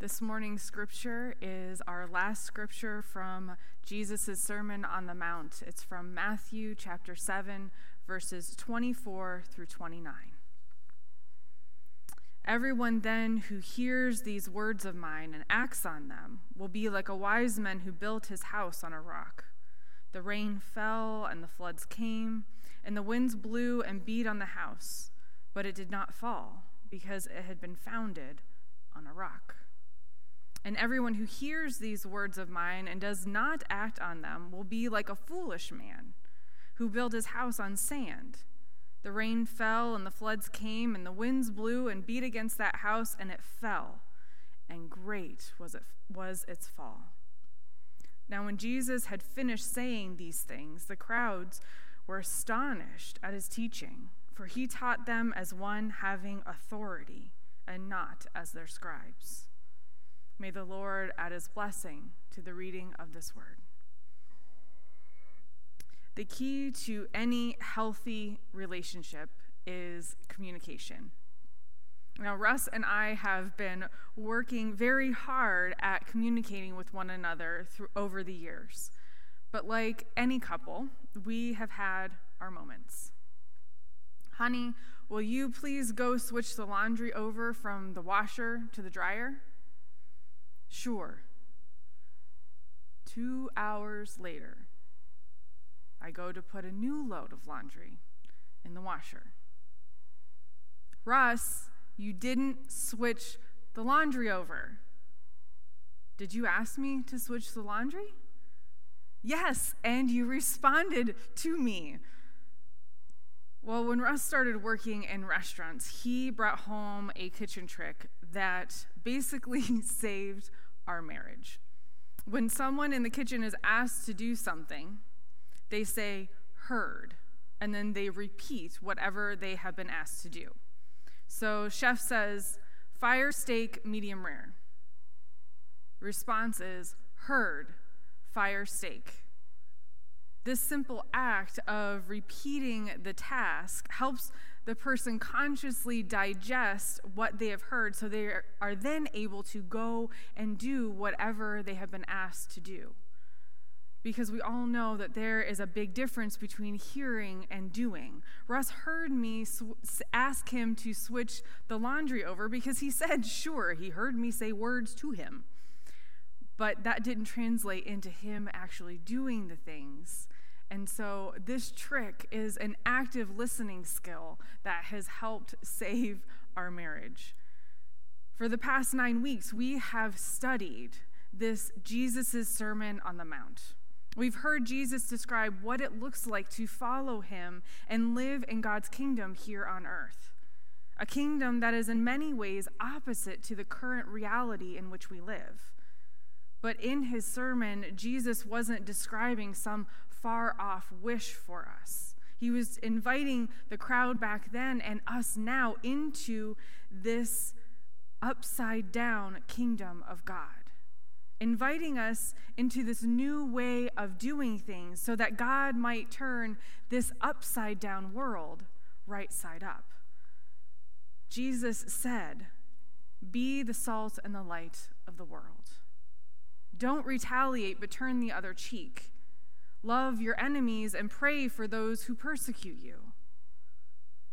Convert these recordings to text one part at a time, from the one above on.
This morning's scripture is our last scripture from Jesus' Sermon on the Mount. It's from Matthew chapter 7, verses 24 through 29. Everyone then who hears these words of mine and acts on them will be like a wise man who built his house on a rock. The rain fell and the floods came, and the winds blew and beat on the house, but it did not fall because it had been founded on a rock. And everyone who hears these words of mine and does not act on them will be like a foolish man who built his house on sand. The rain fell and the floods came and the winds blew and beat against that house and it fell. And great was it was its fall. Now when Jesus had finished saying these things, the crowds were astonished at his teaching, for he taught them as one having authority and not as their scribes. May the Lord add his blessing to the reading of this word. The key to any healthy relationship is communication. Now, Russ and I have been working very hard at communicating with one another through, over the years. But like any couple, we have had our moments. Honey, will you please go switch the laundry over from the washer to the dryer? Sure. Two hours later, I go to put a new load of laundry in the washer. Russ, you didn't switch the laundry over. Did you ask me to switch the laundry? Yes, and you responded to me. Well, when Russ started working in restaurants, he brought home a kitchen trick that basically saved our marriage. When someone in the kitchen is asked to do something, they say, heard, and then they repeat whatever they have been asked to do. So, chef says, fire steak, medium rare. Response is, heard, fire steak. This simple act of repeating the task helps the person consciously digest what they have heard so they are then able to go and do whatever they have been asked to do. Because we all know that there is a big difference between hearing and doing. Russ heard me sw- ask him to switch the laundry over because he said, sure, he heard me say words to him. But that didn't translate into him actually doing the things and so, this trick is an active listening skill that has helped save our marriage. For the past nine weeks, we have studied this Jesus' Sermon on the Mount. We've heard Jesus describe what it looks like to follow him and live in God's kingdom here on earth. A kingdom that is in many ways opposite to the current reality in which we live. But in his sermon, Jesus wasn't describing some far off wish for us. He was inviting the crowd back then and us now into this upside down kingdom of God, inviting us into this new way of doing things so that God might turn this upside down world right side up. Jesus said, Be the salt and the light of the world. Don't retaliate, but turn the other cheek. Love your enemies and pray for those who persecute you.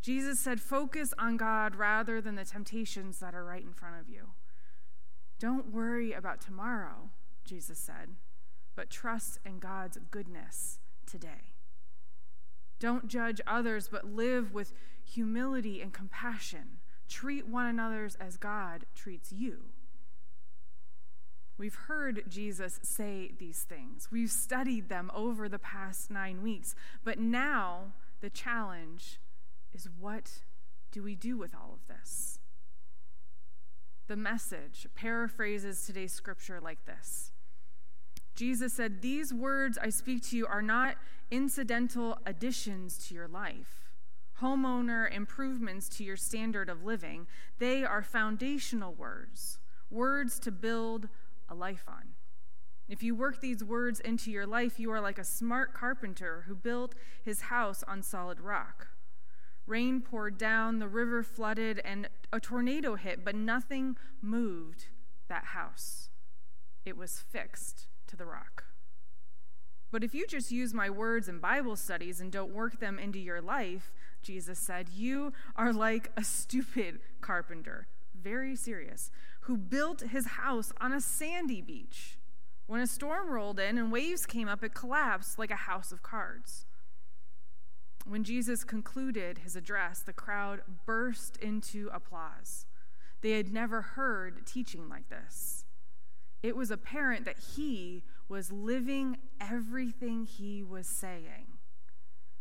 Jesus said, Focus on God rather than the temptations that are right in front of you. Don't worry about tomorrow, Jesus said, but trust in God's goodness today. Don't judge others, but live with humility and compassion. Treat one another as God treats you. We've heard Jesus say these things. We've studied them over the past nine weeks. But now the challenge is what do we do with all of this? The message paraphrases today's scripture like this Jesus said, These words I speak to you are not incidental additions to your life, homeowner improvements to your standard of living. They are foundational words, words to build a life on. If you work these words into your life, you are like a smart carpenter who built his house on solid rock. Rain poured down, the river flooded, and a tornado hit, but nothing moved that house. It was fixed to the rock. But if you just use my words in Bible studies and don't work them into your life, Jesus said, you are like a stupid carpenter, very serious, who built his house on a sandy beach. When a storm rolled in and waves came up, it collapsed like a house of cards. When Jesus concluded his address, the crowd burst into applause. They had never heard teaching like this. It was apparent that he was living everything he was saying.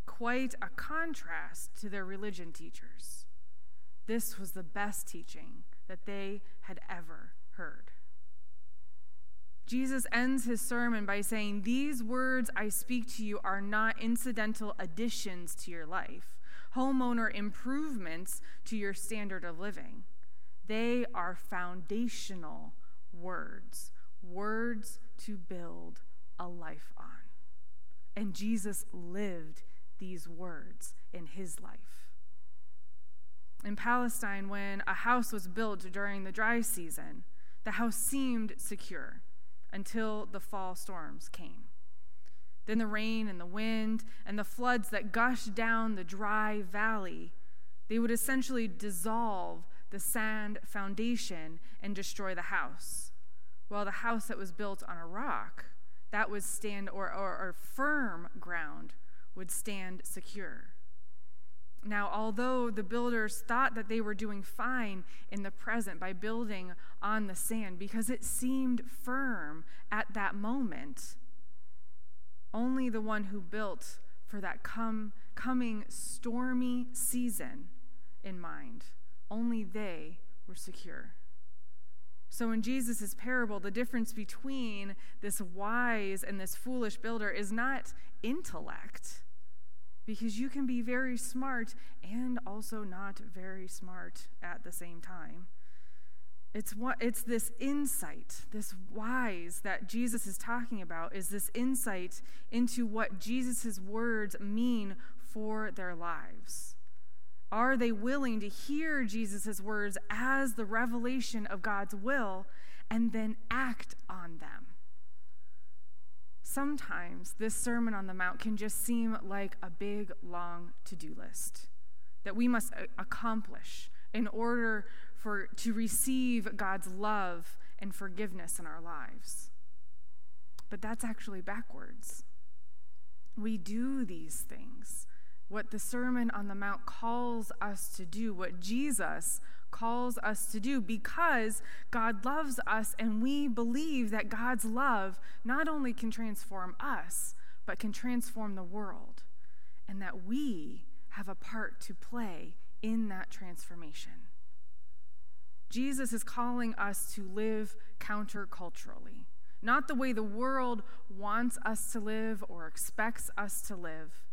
Quite a contrast to their religion teachers. This was the best teaching that they had ever heard. Jesus ends his sermon by saying, These words I speak to you are not incidental additions to your life, homeowner improvements to your standard of living. They are foundational words, words to build a life on. And Jesus lived these words in his life. In Palestine, when a house was built during the dry season, the house seemed secure until the fall storms came. Then the rain and the wind and the floods that gushed down the dry valley, they would essentially dissolve the sand foundation and destroy the house. While the house that was built on a rock, that would stand, or, or, or firm ground, would stand secure. Now, although the builders thought that they were doing fine in the present by building on the sand because it seemed firm at that moment, only the one who built for that come, coming stormy season in mind, only they were secure. So, in Jesus' parable, the difference between this wise and this foolish builder is not intellect because you can be very smart and also not very smart at the same time. It's what it's this insight, this wise that Jesus is talking about is this insight into what Jesus' words mean for their lives. Are they willing to hear Jesus' words as the revelation of God's will and then act on them? Sometimes this Sermon on the Mount can just seem like a big, long to do list that we must uh, accomplish in order for, to receive God's love and forgiveness in our lives. But that's actually backwards. We do these things, what the Sermon on the Mount calls us to do, what Jesus calls us to do because God loves us and we believe that God's love not only can transform us, but can transform the world, and that we have a part to play in that transformation. Jesus is calling us to live counterculturally, not the way the world wants us to live or expects us to live,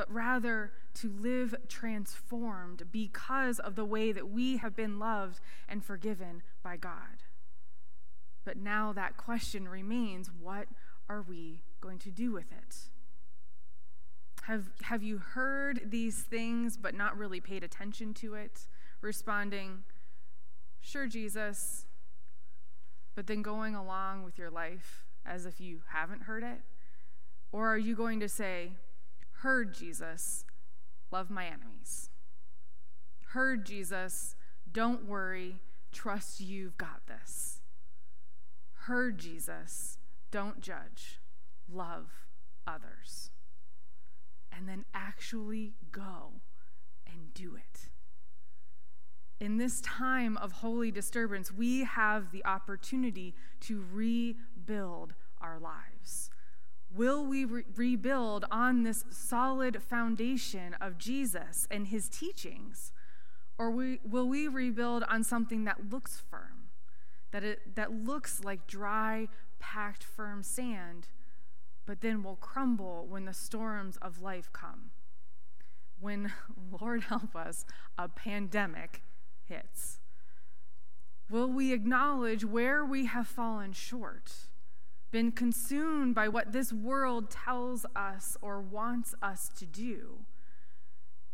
but rather to live transformed because of the way that we have been loved and forgiven by God. But now that question remains what are we going to do with it? Have, have you heard these things but not really paid attention to it? Responding, Sure, Jesus, but then going along with your life as if you haven't heard it? Or are you going to say, Heard Jesus, love my enemies. Heard Jesus, don't worry, trust you've got this. Heard Jesus, don't judge, love others. And then actually go and do it. In this time of holy disturbance, we have the opportunity to rebuild our lives. Will we re- rebuild on this solid foundation of Jesus and his teachings? Or we, will we rebuild on something that looks firm, that, it, that looks like dry, packed, firm sand, but then will crumble when the storms of life come? When, Lord help us, a pandemic hits? Will we acknowledge where we have fallen short? Been consumed by what this world tells us or wants us to do,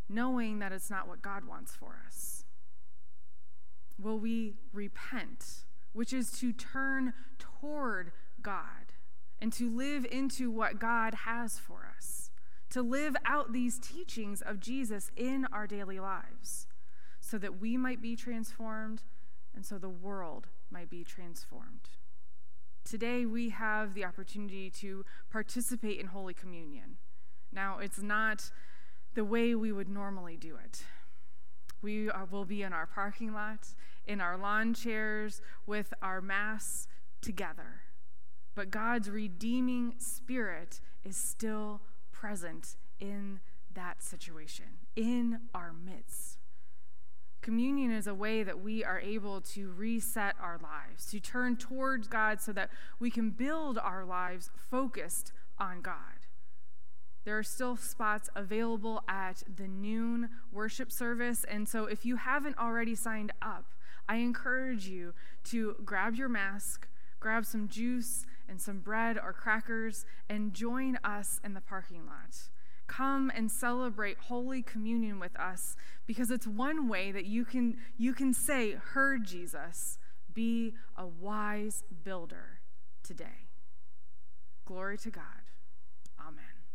knowing that it's not what God wants for us? Will we repent? which is to turn toward God and to live into what God has for us, to live out these teachings of Jesus in our daily lives, so that we might be transformed and so the world might be transformed. Today, we have the opportunity to participate in Holy Communion. Now, it's not the way we would normally do it. We are, will be in our parking lot, in our lawn chairs, with our Mass together. But God's redeeming spirit is still present in that situation, in our midst. Communion is a way that we are able to reset our lives, to turn towards God so that we can build our lives focused on God. There are still spots available at the noon worship service. And so if you haven't already signed up, I encourage you to grab your mask, grab some juice and some bread or crackers, and join us in the parking lot. Come and celebrate Holy Communion with us because it's one way that you can, you can say, Heard Jesus, be a wise builder today. Glory to God.